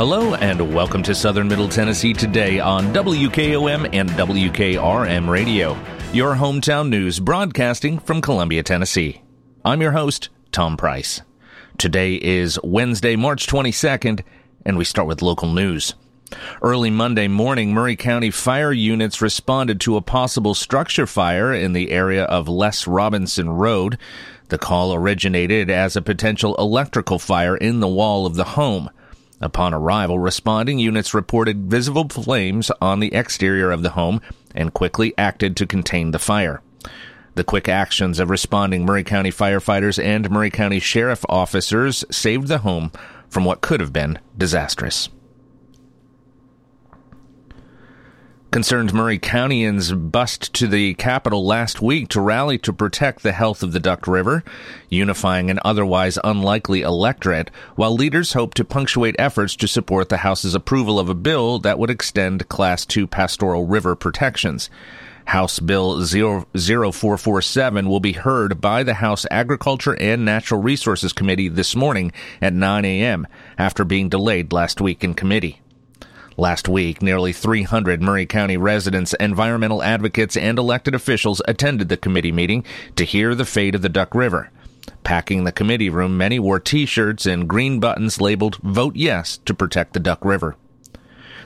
Hello and welcome to Southern Middle Tennessee today on WKOM and WKRM Radio, your hometown news broadcasting from Columbia, Tennessee. I'm your host, Tom Price. Today is Wednesday, March 22nd, and we start with local news. Early Monday morning, Maury County fire units responded to a possible structure fire in the area of Les Robinson Road. The call originated as a potential electrical fire in the wall of the home. Upon arrival, responding units reported visible flames on the exterior of the home and quickly acted to contain the fire. The quick actions of responding Maury County firefighters and Maury County sheriff officers saved the home from what could have been disastrous. Concerned Maury Countians bust to the Capitol last week to rally to protect the health of the Duck River, unifying an otherwise unlikely electorate, while leaders hope to punctuate efforts to support the House's approval of a bill that would extend Class II pastoral river protections. House Bill 0447 will be heard by the House Agriculture and Natural Resources Committee this morning at 9 a.m. after being delayed last week in committee. Last week, nearly 300 Maury County residents, environmental advocates, and elected officials attended the committee meeting to hear the fate of the Duck River. Packing the committee room, many wore t-shirts and green buttons labeled Vote Yes to protect the Duck River.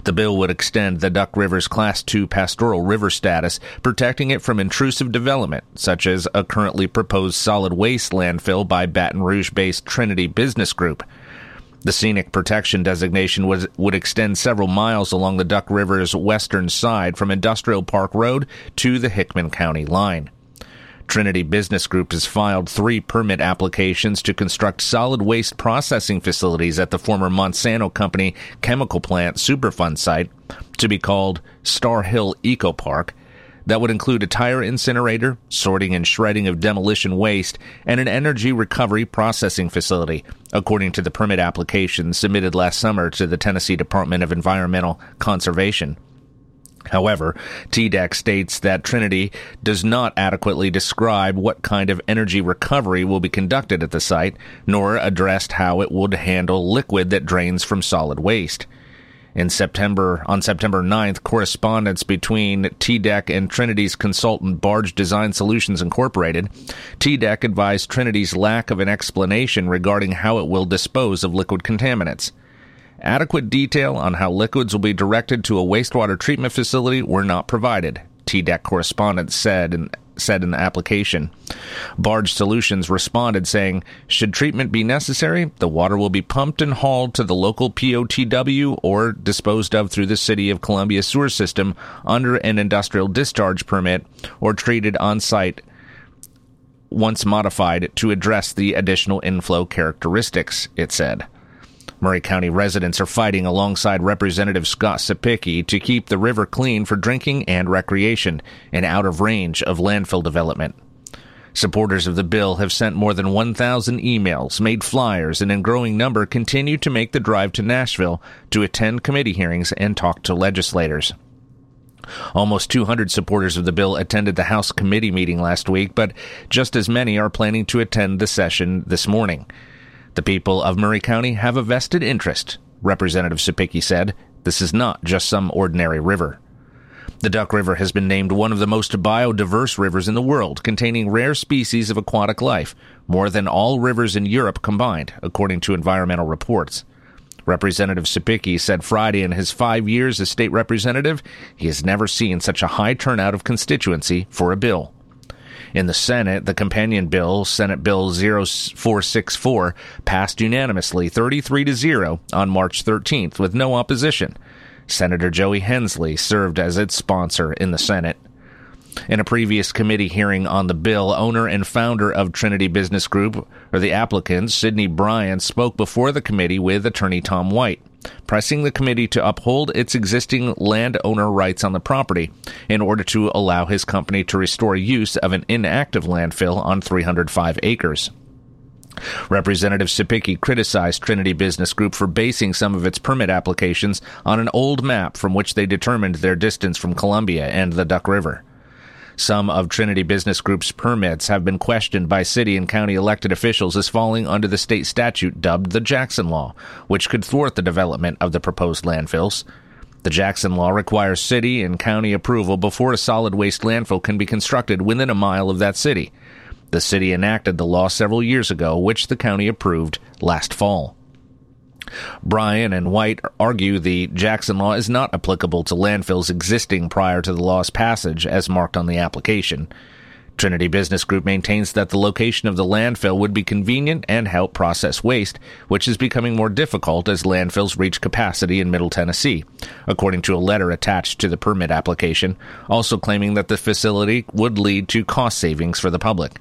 The bill would extend the Duck River's Class II pastoral river status, protecting it from intrusive development, such as a currently proposed solid waste landfill by Baton Rouge based Trinity Business Group. The scenic protection designation was, would extend several miles along the Duck River's western side from Industrial Park Road to the Hickman County line. Trinity Business Group has filed three permit applications to construct solid waste processing facilities at the former Monsanto Company chemical plant Superfund site to be called Star Hill Eco Park that would include a tire incinerator, sorting and shredding of demolition waste, and an energy recovery processing facility, according to the permit application submitted last summer to the Tennessee Department of Environmental Conservation. However, TDEC states that Trinity does not adequately describe what kind of energy recovery will be conducted at the site, nor addressed how it would handle liquid that drains from solid waste. In September, on September 9th, correspondence between TDEC and Trinity's consultant Barge Design Solutions Incorporated, TDEC advised Trinity's lack of an explanation regarding how it will dispose of liquid contaminants. Adequate detail on how liquids will be directed to a wastewater treatment facility were not provided, TDEC correspondents said in said in the application. Barge Solutions responded saying, Should treatment be necessary, the water will be pumped and hauled to the local POTW or disposed of through the City of Columbia sewer system under an industrial discharge permit or treated on site once modified to address the additional inflow characteristics, it said. Maury County residents are fighting alongside Representative Scott Cepicky to keep the river clean for drinking and recreation and out of range of landfill development. Supporters of the bill have sent more than 1,000 emails, made flyers, and in growing number continue to make the drive to Nashville to attend committee hearings and talk to legislators. Almost 200 supporters of the bill attended the House committee meeting last week, but just as many are planning to attend the session this morning. The people of Maury County have a vested interest, Representative Cepicky said. This is not just some ordinary river. The Duck River has been named one of the most biodiverse rivers in the world, containing rare species of aquatic life, more than all rivers in Europe combined, according to environmental reports. Representative Cepicky said Friday in his five years as state representative, he has never seen such a high turnout of constituency for a bill. In the Senate, the companion bill, Senate Bill 0464, passed unanimously 33 to 0 on March 13th with no opposition. Senator Joey Hensley served as its sponsor in the Senate. In a previous committee hearing on the bill, owner and founder of Trinity Business Group, or the applicant, Sidney Bryan, spoke before the committee with attorney Tom White pressing the committee to uphold its existing landowner rights on the property in order to allow his company to restore use of an inactive landfill on 305 acres. Representative Cepicky criticized Trinity Business Group for basing some of its permit applications on an old map from which they determined their distance from Columbia and the Duck River. Some of Trinity Business Group's permits have been questioned by city and county elected officials as falling under the state statute dubbed the Jackson Law, which could thwart the development of the proposed landfills. The Jackson Law requires city and county approval before a solid waste landfill can be constructed within a mile of that city. The city enacted the law several years ago, which the county approved last fall. Bryan and White argue the Jackson Law is not applicable to landfills existing prior to the law's passage as marked on the application. Trinity Business Group maintains that the location of the landfill would be convenient and help process waste, which is becoming more difficult as landfills reach capacity in Middle Tennessee, according to a letter attached to the permit application, also claiming that the facility would lead to cost savings for the public.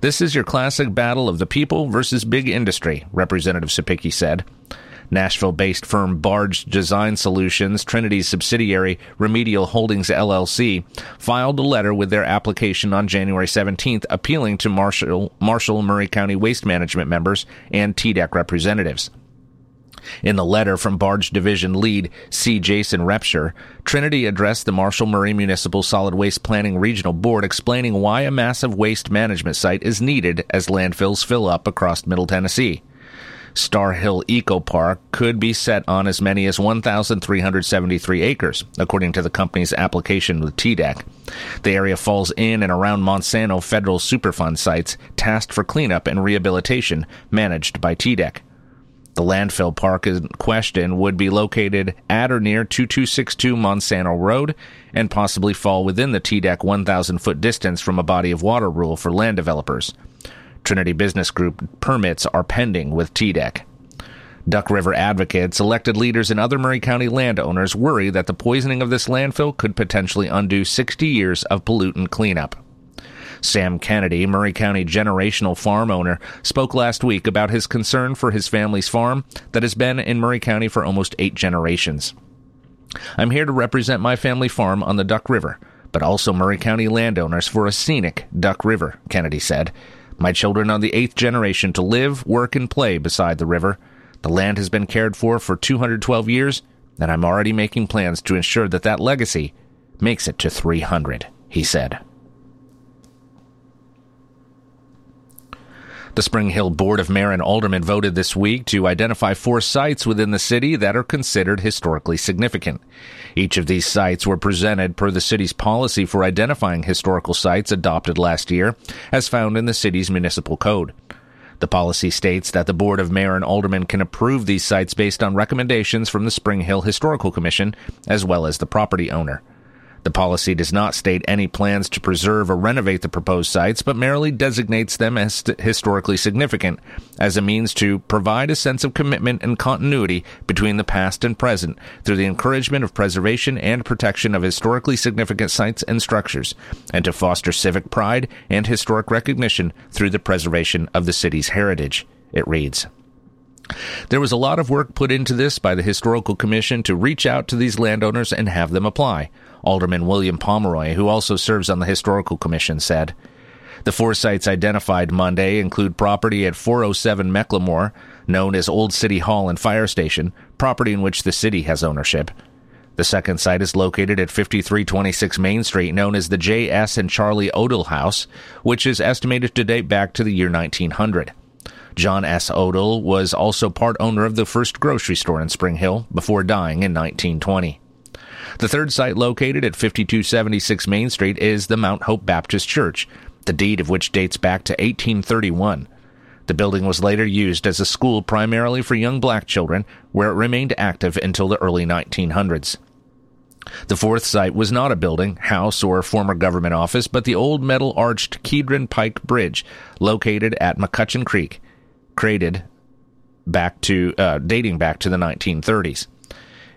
This is your classic battle of the people versus big industry, Representative Cepicky said. Nashville based firm Barge Design Solutions, Trinity's subsidiary Remedial Holdings LLC, filed a letter with their application on January 17th appealing to Marshall, Marshall Maury County Waste Management members and TDEC representatives. In the letter from Barge Division lead C. Jason Repsher, Trinity addressed the Marshall Maury Municipal Solid Waste Planning Regional Board explaining why a massive waste management site is needed as landfills fill up across Middle Tennessee. Star Hill Eco Park could be set on as many as 1,373 acres, according to the company's application with TDEC. The area falls in and around Monsanto federal Superfund sites tasked for cleanup and rehabilitation, managed by TDEC. The landfill park in question would be located at or near 2262 Monsanto Road and possibly fall within the TDEC 1,000 foot distance from a body of water rule for land developers. Trinity Business Group permits are pending with TDEC. Duck River advocates, elected leaders, and other Maury County landowners worry that the poisoning of this landfill could potentially undo 60 years of pollutant cleanup. Sam Kennedy, Maury County generational farm owner, spoke last week about his concern for his family's farm that has been in Maury County for almost eight generations. I'm here to represent my family farm on the Duck River, but also Maury County landowners for a scenic Duck River, Kennedy said. My children are the eighth generation to live, work, and play beside the river. The land has been cared for for 212 years, and I'm already making plans to ensure that that legacy makes it to 300, he said. The Spring Hill Board of Mayor and Aldermen voted this week to identify four sites within the city that are considered historically significant. Each of these sites were presented per the city's policy for identifying historical sites adopted last year, as found in the city's municipal code. The policy states that the Board of Mayor and Aldermen can approve these sites based on recommendations from the Spring Hill Historical Commission, as well as the property owner. The policy does not state any plans to preserve or renovate the proposed sites, but merely designates them as historically significant as a means to provide a sense of commitment and continuity between the past and present through the encouragement of preservation and protection of historically significant sites and structures, and to foster civic pride and historic recognition through the preservation of the city's heritage, it reads. There was a lot of work put into this by the Historical Commission to reach out to these landowners and have them apply. Alderman William Pomeroy, who also serves on the Historical Commission, said. The four sites identified Monday include property at 407 Mecklemore, known as Old City Hall and Fire Station, property in which the city has ownership. The second site is located at 5326 Main Street, known as the J.S. and Charlie Odell House, which is estimated to date back to the year 1900. John S. Odell was also part owner of the first grocery store in Spring Hill before dying in 1920. The third site located at 5276 Main Street is the Mount Hope Baptist Church, the deed of which dates back to 1831. The building was later used as a school primarily for young black children, where it remained active until the early 1900s. The fourth site was not a building, house, or former government office, but the old metal arched Kedron Pike Bridge, located at McCutcheon Creek, created back to uh, dating back to the 1930s.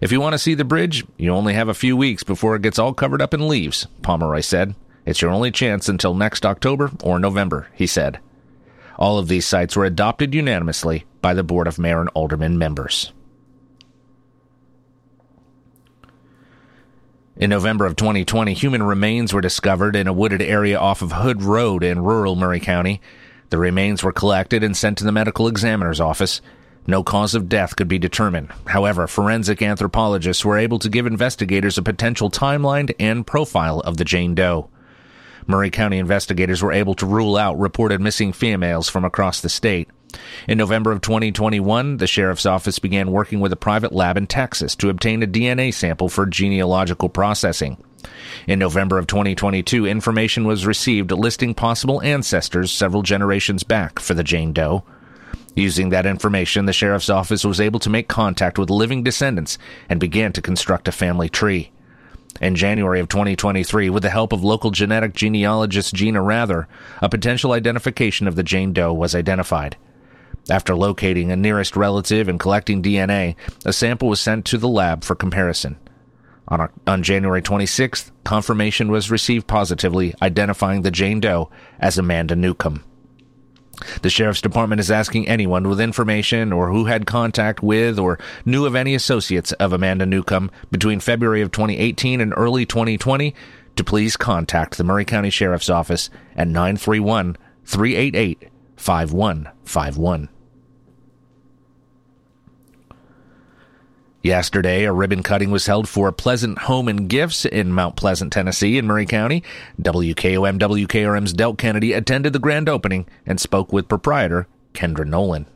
If you want to see the bridge, you only have a few weeks before it gets all covered up in leaves, Pomeroy said. It's your only chance until next October or November, he said. All of these sites were adopted unanimously by the Board of Mayor and Alderman members. In November of 2020, human remains were discovered in a wooded area off of Hood Road in rural Maury County. The remains were collected and sent to the medical examiner's office. No cause of death could be determined. However, forensic anthropologists were able to give investigators a potential timeline and profile of the Jane Doe. Maury County investigators were able to rule out reported missing females from across the state. In November of 2021, the sheriff's office began working with a private lab in Texas to obtain a DNA sample for genealogical processing. In November of 2022, information was received listing possible ancestors several generations back for the Jane Doe. Using that information, the sheriff's office was able to make contact with living descendants and began to construct a family tree. In January of 2023, with the help of local genetic genealogist Gina Rather, a potential identification of the Jane Doe was identified. After locating a nearest relative and collecting DNA, a sample was sent to the lab for comparison. On, on January 26th, confirmation was received positively, identifying the Jane Doe as Amanda Newcomb. The Sheriff's Department is asking anyone with information or who had contact with or knew of any associates of Amanda Newcomb between February of 2018 and early 2020 to please contact the Maury County Sheriff's Office at 931 388 5151. Yesterday, a ribbon cutting was held for Pleasant Home and Gifts in Mount Pleasant, Tennessee, in Maury County. WKOM WKRM's Del Kennedy attended the grand opening and spoke with proprietor Kendra Nolan.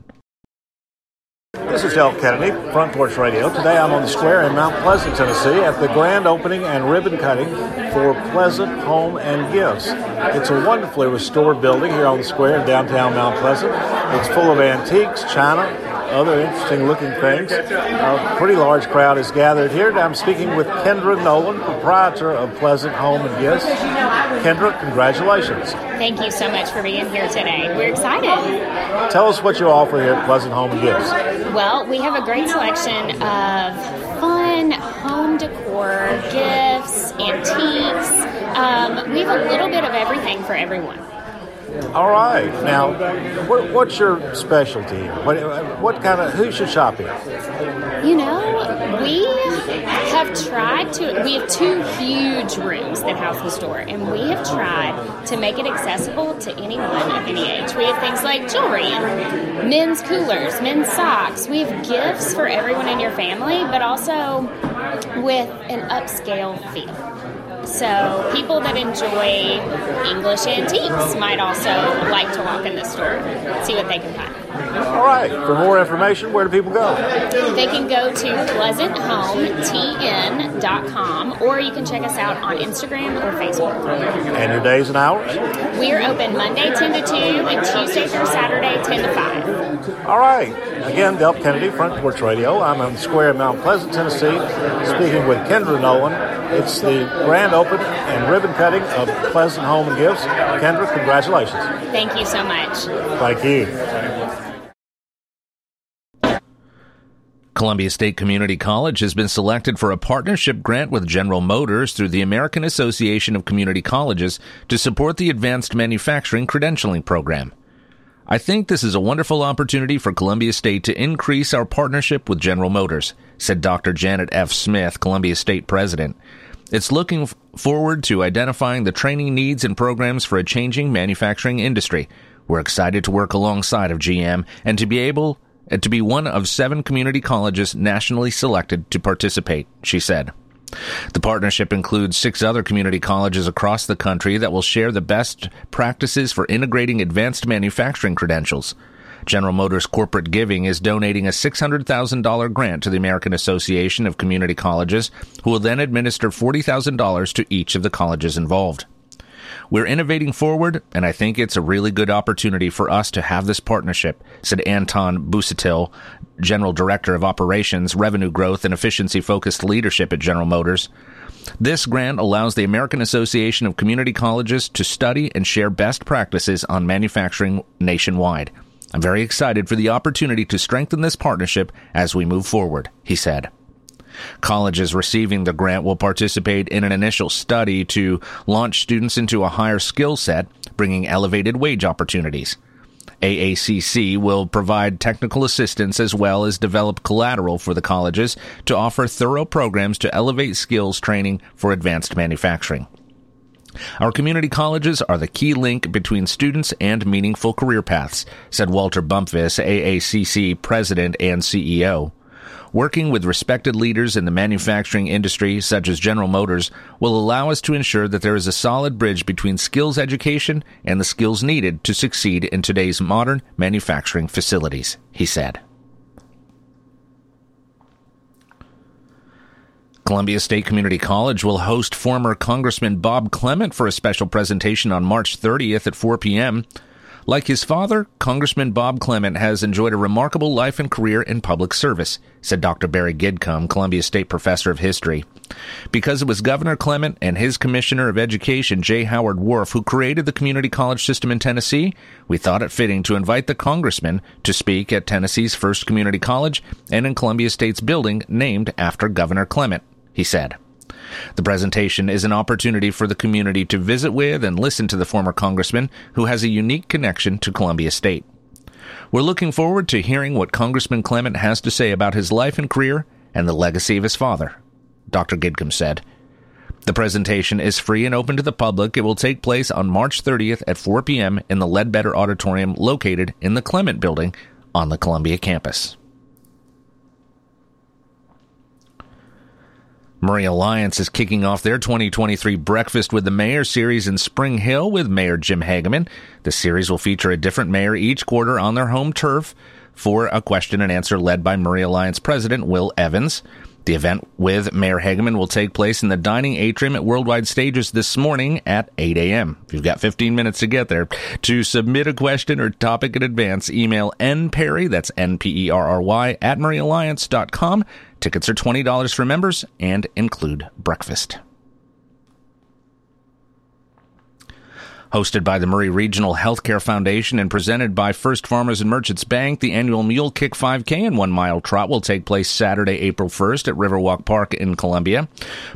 This is Del Kennedy, Front Porch Radio. Today I'm on the square in Mount Pleasant, Tennessee at the grand opening and ribbon cutting for Pleasant Home and Gifts. It's a wonderfully restored building here on the square in downtown Mount Pleasant. It's full of antiques, china, other interesting looking things. A pretty large crowd is gathered here. Now I'm speaking with Kendra Nolan, proprietor of Pleasant Home and Gifts. Kendra, congratulations. Thank you so much for being here today. We're excited. Tell us what you offer here at Pleasant Home and Gifts. Well, we have a great selection of fun home decor, gifts, antiques. Um, we have a little bit of everything for everyone. All right. Now, what, what's your specialty? What, what kind of who should shop here? You know, we have tried to. We have two huge rooms that house the store, and we have tried to make it accessible to anyone of any age. We have things like jewelry men's coolers, men's socks. We have gifts for everyone in your family, but also with an upscale feel. So people that enjoy English antiques might also like to walk in the store, see what they can find. All right. For more information, where do people go? They can go to pleasanthometn.com or you can check us out on Instagram or Facebook. And your days and hours? We are open Monday 10 to 2 and Tuesday through Saturday 10 to 5. All right. Again, Del Kennedy, Front Porch Radio. I'm on the square of Mount Pleasant, Tennessee, speaking with Kendra Nolan. It's the grand opening and ribbon cutting of Pleasant Home and Gifts. Kendra, congratulations. Thank you so much. Thank you. Columbia State Community College has been selected for a partnership grant with General Motors through the American Association of Community Colleges to support the Advanced Manufacturing Credentialing Program. I think this is a wonderful opportunity for Columbia State to increase our partnership with General Motors, said Dr. Janet F. Smith, Columbia State President. It's looking f- forward to identifying the training needs and programs for a changing manufacturing industry. We're excited to work alongside of GM and to be able to be one of seven community colleges nationally selected to participate, she said. The partnership includes six other community colleges across the country that will share the best practices for integrating advanced manufacturing credentials. General Motors Corporate Giving is donating a $600,000 grant to the American Association of Community Colleges, who will then administer $40,000 to each of the colleges involved. We're innovating forward, and I think it's a really good opportunity for us to have this partnership, said Anton Busatil, General Director of Operations, Revenue Growth, and Efficiency Focused Leadership at General Motors. This grant allows the American Association of Community Colleges to study and share best practices on manufacturing nationwide. I'm very excited for the opportunity to strengthen this partnership as we move forward, he said. Colleges receiving the grant will participate in an initial study to launch students into a higher skill set, bringing elevated wage opportunities. AACC will provide technical assistance as well as develop collateral for the colleges to offer thorough programs to elevate skills training for advanced manufacturing. Our community colleges are the key link between students and meaningful career paths, said Walter Bumphus, AACC president and CEO. Working with respected leaders in the manufacturing industry, such as General Motors, will allow us to ensure that there is a solid bridge between skills education and the skills needed to succeed in today's modern manufacturing facilities, he said. Columbia State Community College will host former Congressman Bob Clement for a special presentation on March 30th at 4 p.m. Like his father, Congressman Bob Clement has enjoyed a remarkable life and career in public service, said Dr. Barry Gidcombe, Columbia State Professor of History. Because it was Governor Clement and his Commissioner of Education, J. Howard Warf, who created the community college system in Tennessee, we thought it fitting to invite the Congressman to speak at Tennessee's first community college and in Columbia State's building named after Governor Clement he said. The presentation is an opportunity for the community to visit with and listen to the former congressman who has a unique connection to Columbia State. We're looking forward to hearing what Congressman Clement has to say about his life and career and the legacy of his father, Dr. Gidcombe said. The presentation is free and open to the public. It will take place on March 30th at 4 p.m. in the Ledbetter Auditorium located in the Clement Building on the Columbia campus. Maury Alliance is kicking off their 2023 Breakfast with the Mayor series in Spring Hill with Mayor Jim Hagaman. The series will feature a different mayor each quarter on their home turf for a question and answer led by Maury Alliance President Will Evans. The event with Mayor Hagaman will take place in the dining atrium at Worldwide Stages this morning at 8 a.m. If you've got 15 minutes to get there, to submit a question or topic in advance, email nperry, that's N-P-E-R-R-Y, at mauryalliance.com. Tickets are $20 for members and include breakfast. Hosted by the Maury Regional Healthcare Foundation and presented by First Farmers and Merchants Bank, the annual Mule Kick 5K and one mile trot will take place Saturday, April 1st at Riverwalk Park in Columbia.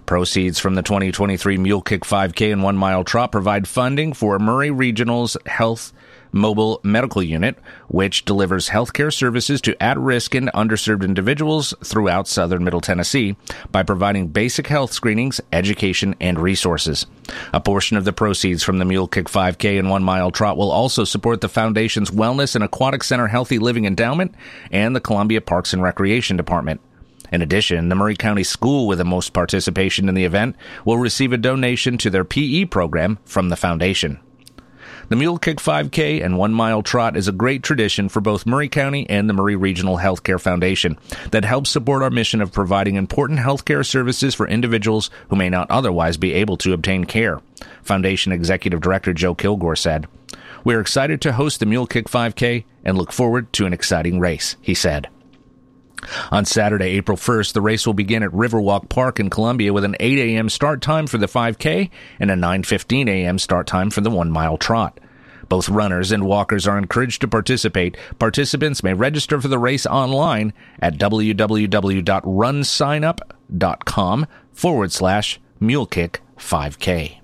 Proceeds from the 2023 Mule Kick 5K and one mile trot provide funding for Maury Regional's Health mobile medical unit, which delivers healthcare services to at risk and underserved individuals throughout southern Middle Tennessee by providing basic health screenings, education, and resources. A portion of the proceeds from the Mule Kick 5K and One Mile Trot will also support the Foundation's Wellness and Aquatic Center Healthy Living Endowment and the Columbia Parks and Recreation Department. In addition, the Maury County School with the most participation in the event will receive a donation to their PE program from the Foundation. The Mule Kick 5K and One Mile Trot is a great tradition for both Maury County and the Maury Regional Healthcare Foundation that helps support our mission of providing important healthcare services for individuals who may not otherwise be able to obtain care. Foundation Executive Director Joe Kilgore said, We are excited to host the Mule Kick 5K and look forward to an exciting race, he said. On Saturday, April 1st, the race will begin at Riverwalk Park in Columbia with an 8 a.m. start time for the 5K and a 9:15 a.m. start time for the 1-mile trot. Both runners and walkers are encouraged to participate. Participants may register for the race online at www.runsignup.com forward slash mulekick 5K.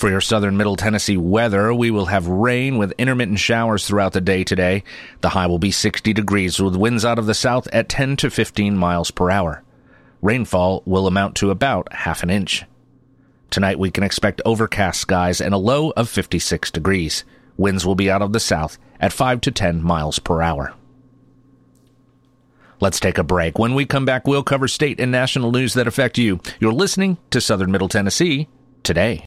For your southern middle Tennessee weather, we will have rain with intermittent showers throughout the day today. The high will be 60 degrees with winds out of the south at 10 to 15 miles per hour. Rainfall will amount to about half an inch. Tonight we can expect overcast skies and a low of 56 degrees. Winds will be out of the south at 5 to 10 miles per hour. Let's take a break. When we come back, we'll cover state and national news that affect you. You're listening to Southern Middle Tennessee today.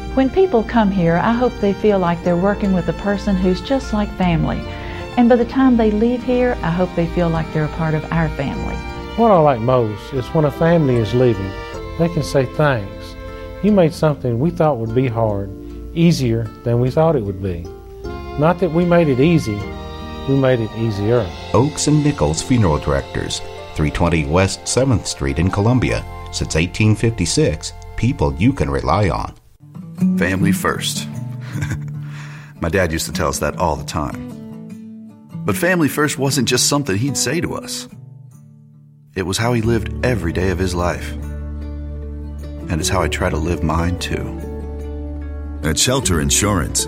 when people come here, I hope they feel like they're working with a person who's just like family. And by the time they leave here, I hope they feel like they're a part of our family. What I like most is when a family is leaving, they can say thanks. You made something we thought would be hard easier than we thought it would be. Not that we made it easy, we made it easier. Oaks and Nichols Funeral Directors, 320 West 7th Street in Columbia. Since 1856, people you can rely on. Family first. My dad used to tell us that all the time. But family first wasn't just something he'd say to us. It was how he lived every day of his life. And it's how I try to live mine too. At Shelter Insurance,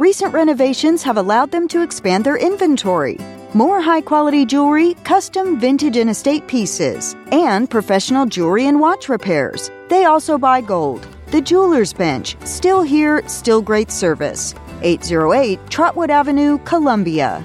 Recent renovations have allowed them to expand their inventory. More high quality jewelry, custom vintage and estate pieces, and professional jewelry and watch repairs. They also buy gold. The Jeweler's Bench, still here, still great service. 808 Trotwood Avenue, Columbia.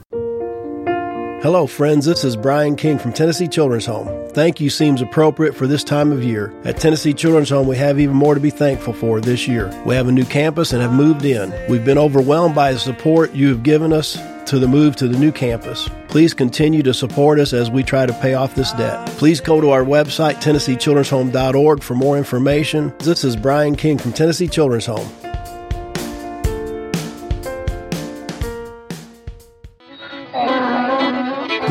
Hello, friends. This is Brian King from Tennessee Children's Home. Thank you seems appropriate for this time of year. At Tennessee Children's Home, we have even more to be thankful for this year. We have a new campus and have moved in. We've been overwhelmed by the support you have given us to the move to the new campus. Please continue to support us as we try to pay off this debt. Please go to our website, TennesseeChildren'sHome.org, for more information. This is Brian King from Tennessee Children's Home.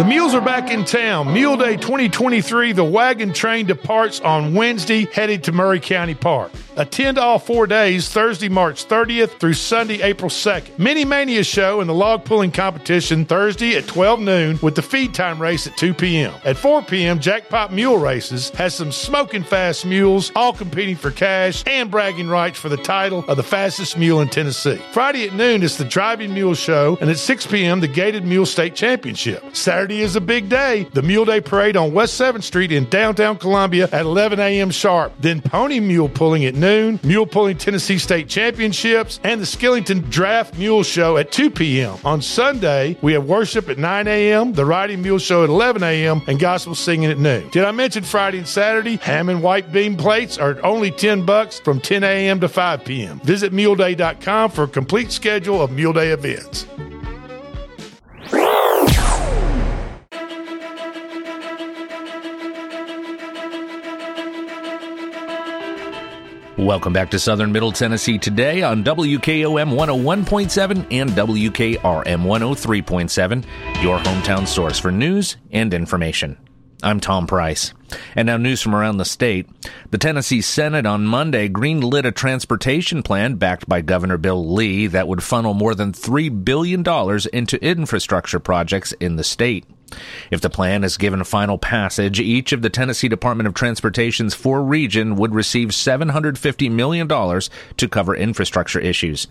The mules are back in town. Mule Day 2023, the wagon train departs on Wednesday, headed to Maury County Park. Attend all four days, Thursday, March 30th through Sunday, April 2nd. Mini Mania show and the log pulling competition Thursday at 12 noon with the feed time race at 2 p.m. At 4 p.m., Jackpot Mule Races has some smoking fast mules, all competing for cash and bragging rights for the title of the fastest mule in Tennessee. Friday at noon is the Driving Mule Show, and at 6 p.m., the Gaited Mule State Championship. Saturday is a big day, the Mule Day Parade on West 7th Street in downtown Columbia at 11 a.m. sharp. Then Pony Mule Pulling at noon, Mule Pulling Tennessee State Championships, and the Skillington Draft Mule Show at 2 p.m. On Sunday, we have worship at 9 a.m., the Riding Mule Show at 11 a.m., and gospel singing at noon. Did I mention Friday and Saturday? Ham and white bean plates are only 10 bucks from 10 a.m. to 5 p.m. Visit muleday.com for a complete schedule of Mule Day events. Welcome back to Southern Middle Tennessee today on WKOM 101.7 and WKRM 103.7, your hometown source for news and information. I'm Tom Price. And now news from around the state. The Tennessee Senate on Monday greenlit a transportation plan backed by Governor Bill Lee that would funnel more than $3 billion into infrastructure projects in the state. If the plan is given final passage, each of the Tennessee Department of Transportation's four region would receive $750 million to cover infrastructure issues.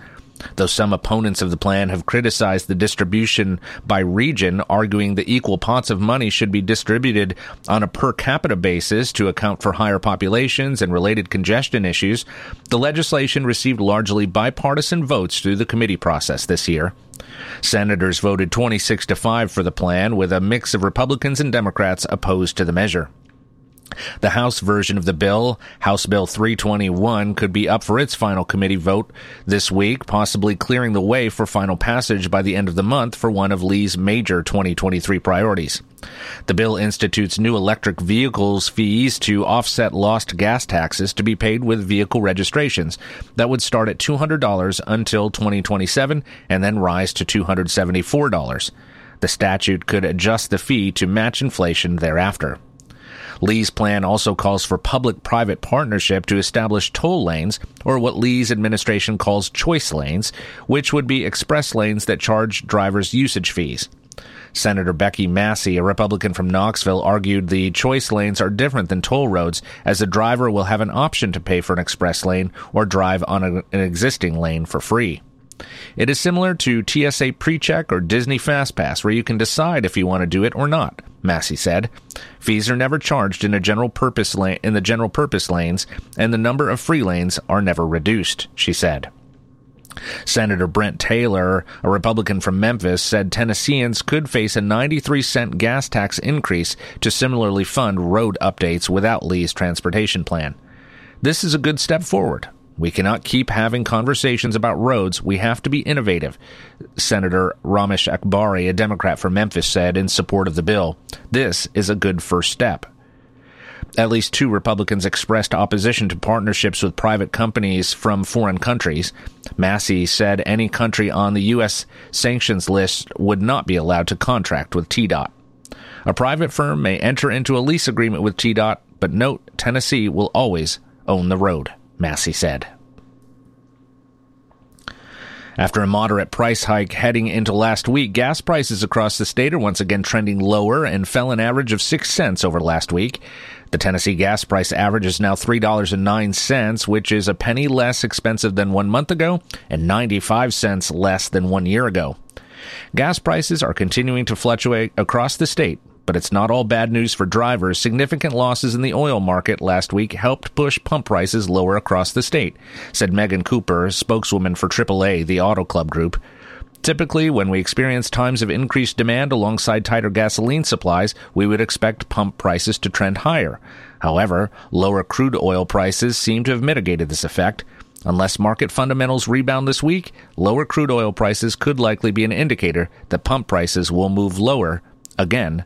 Though some opponents of the plan have criticized the distribution by region, arguing that equal pots of money should be distributed on a per capita basis to account for higher populations and related congestion issues, the legislation received largely bipartisan votes through the committee process this year. Senators voted 26 to 5 for the plan, with a mix of Republicans and Democrats opposed to the measure. The House version of the bill, House Bill 321, could be up for its final committee vote this week, possibly clearing the way for final passage by the end of the month for one of Lee's major 2023 priorities. The bill institutes new electric vehicles fees to offset lost gas taxes to be paid with vehicle registrations that would start at $200 until 2027 and then rise to $274. The statute could adjust the fee to match inflation thereafter. Lee's plan also calls for public private partnership to establish toll lanes, or what Lee's administration calls choice lanes, which would be express lanes that charge drivers usage fees. Senator Becky Massey, a Republican from Knoxville, argued the choice lanes are different than toll roads, as the driver will have an option to pay for an express lane or drive on an existing lane for free. It is similar to TSA PreCheck or Disney FastPass, where you can decide if you want to do it or not. Massey said, "Fees are never charged in a general purpose lane in the general purpose lanes, and the number of free lanes are never reduced." She said. Senator Brent Taylor, a Republican from Memphis, said Tennesseans could face a 93 cent gas tax increase to similarly fund road updates without Lee's transportation plan. This is a good step forward. We cannot keep having conversations about roads. We have to be innovative. Senator Raumesh Akbari, a Democrat from Memphis, said in support of the bill. This is a good first step. At least two Republicans expressed opposition to partnerships with private companies from foreign countries. Massey said any country on the U.S. sanctions list would not be allowed to contract with TDOT. A private firm may enter into a lease agreement with TDOT, but note Tennessee will always own the road. Massey said. After a moderate price hike heading into last week, gas prices across the state are once again trending lower and fell an average of 6 cents over last week. The Tennessee gas price average is now $3.09, which is a penny less expensive than one month ago and 95 cents less than one year ago. Gas prices are continuing to fluctuate across the state, but it's not all bad news for drivers. Significant losses in the oil market last week helped push pump prices lower across the state, said Megan Cooper, spokeswoman for AAA, the Auto Club Group. Typically, when we experience times of increased demand alongside tighter gasoline supplies, we would expect pump prices to trend higher. However, lower crude oil prices seem to have mitigated this effect. Unless market fundamentals rebound this week, lower crude oil prices could likely be an indicator that pump prices will move lower again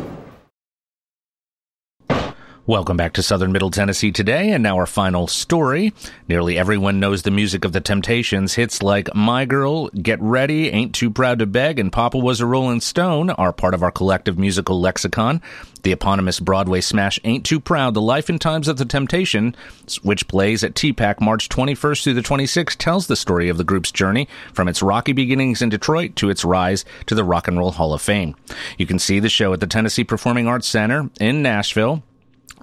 Welcome back to Southern Middle Tennessee today, and now our final story. Nearly everyone knows the music of the Temptations. Hits like My Girl, Get Ready, Ain't Too Proud to Beg, and Papa Was a Rolling Stone are part of our collective musical lexicon. The eponymous Broadway smash Ain't Too Proud, The Life and Times of the Temptation, which plays at TPAC March 21st through the 26th, tells the story of the group's journey from its rocky beginnings in Detroit to its rise to the Rock and Roll Hall of Fame. You can see the show at the Tennessee Performing Arts Center in Nashville.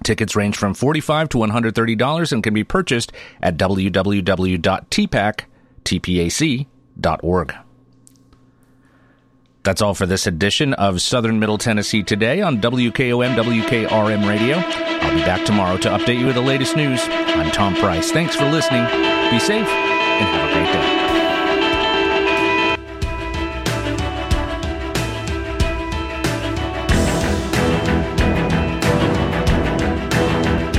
Tickets range from 45 to $130 and can be purchased at www.tpac.org. That's all for this edition of Southern Middle Tennessee Today on WKOM WKRM Radio. I'll be back tomorrow to update you with the latest news. I'm Tom Price. Thanks for listening. Be safe and have a great day.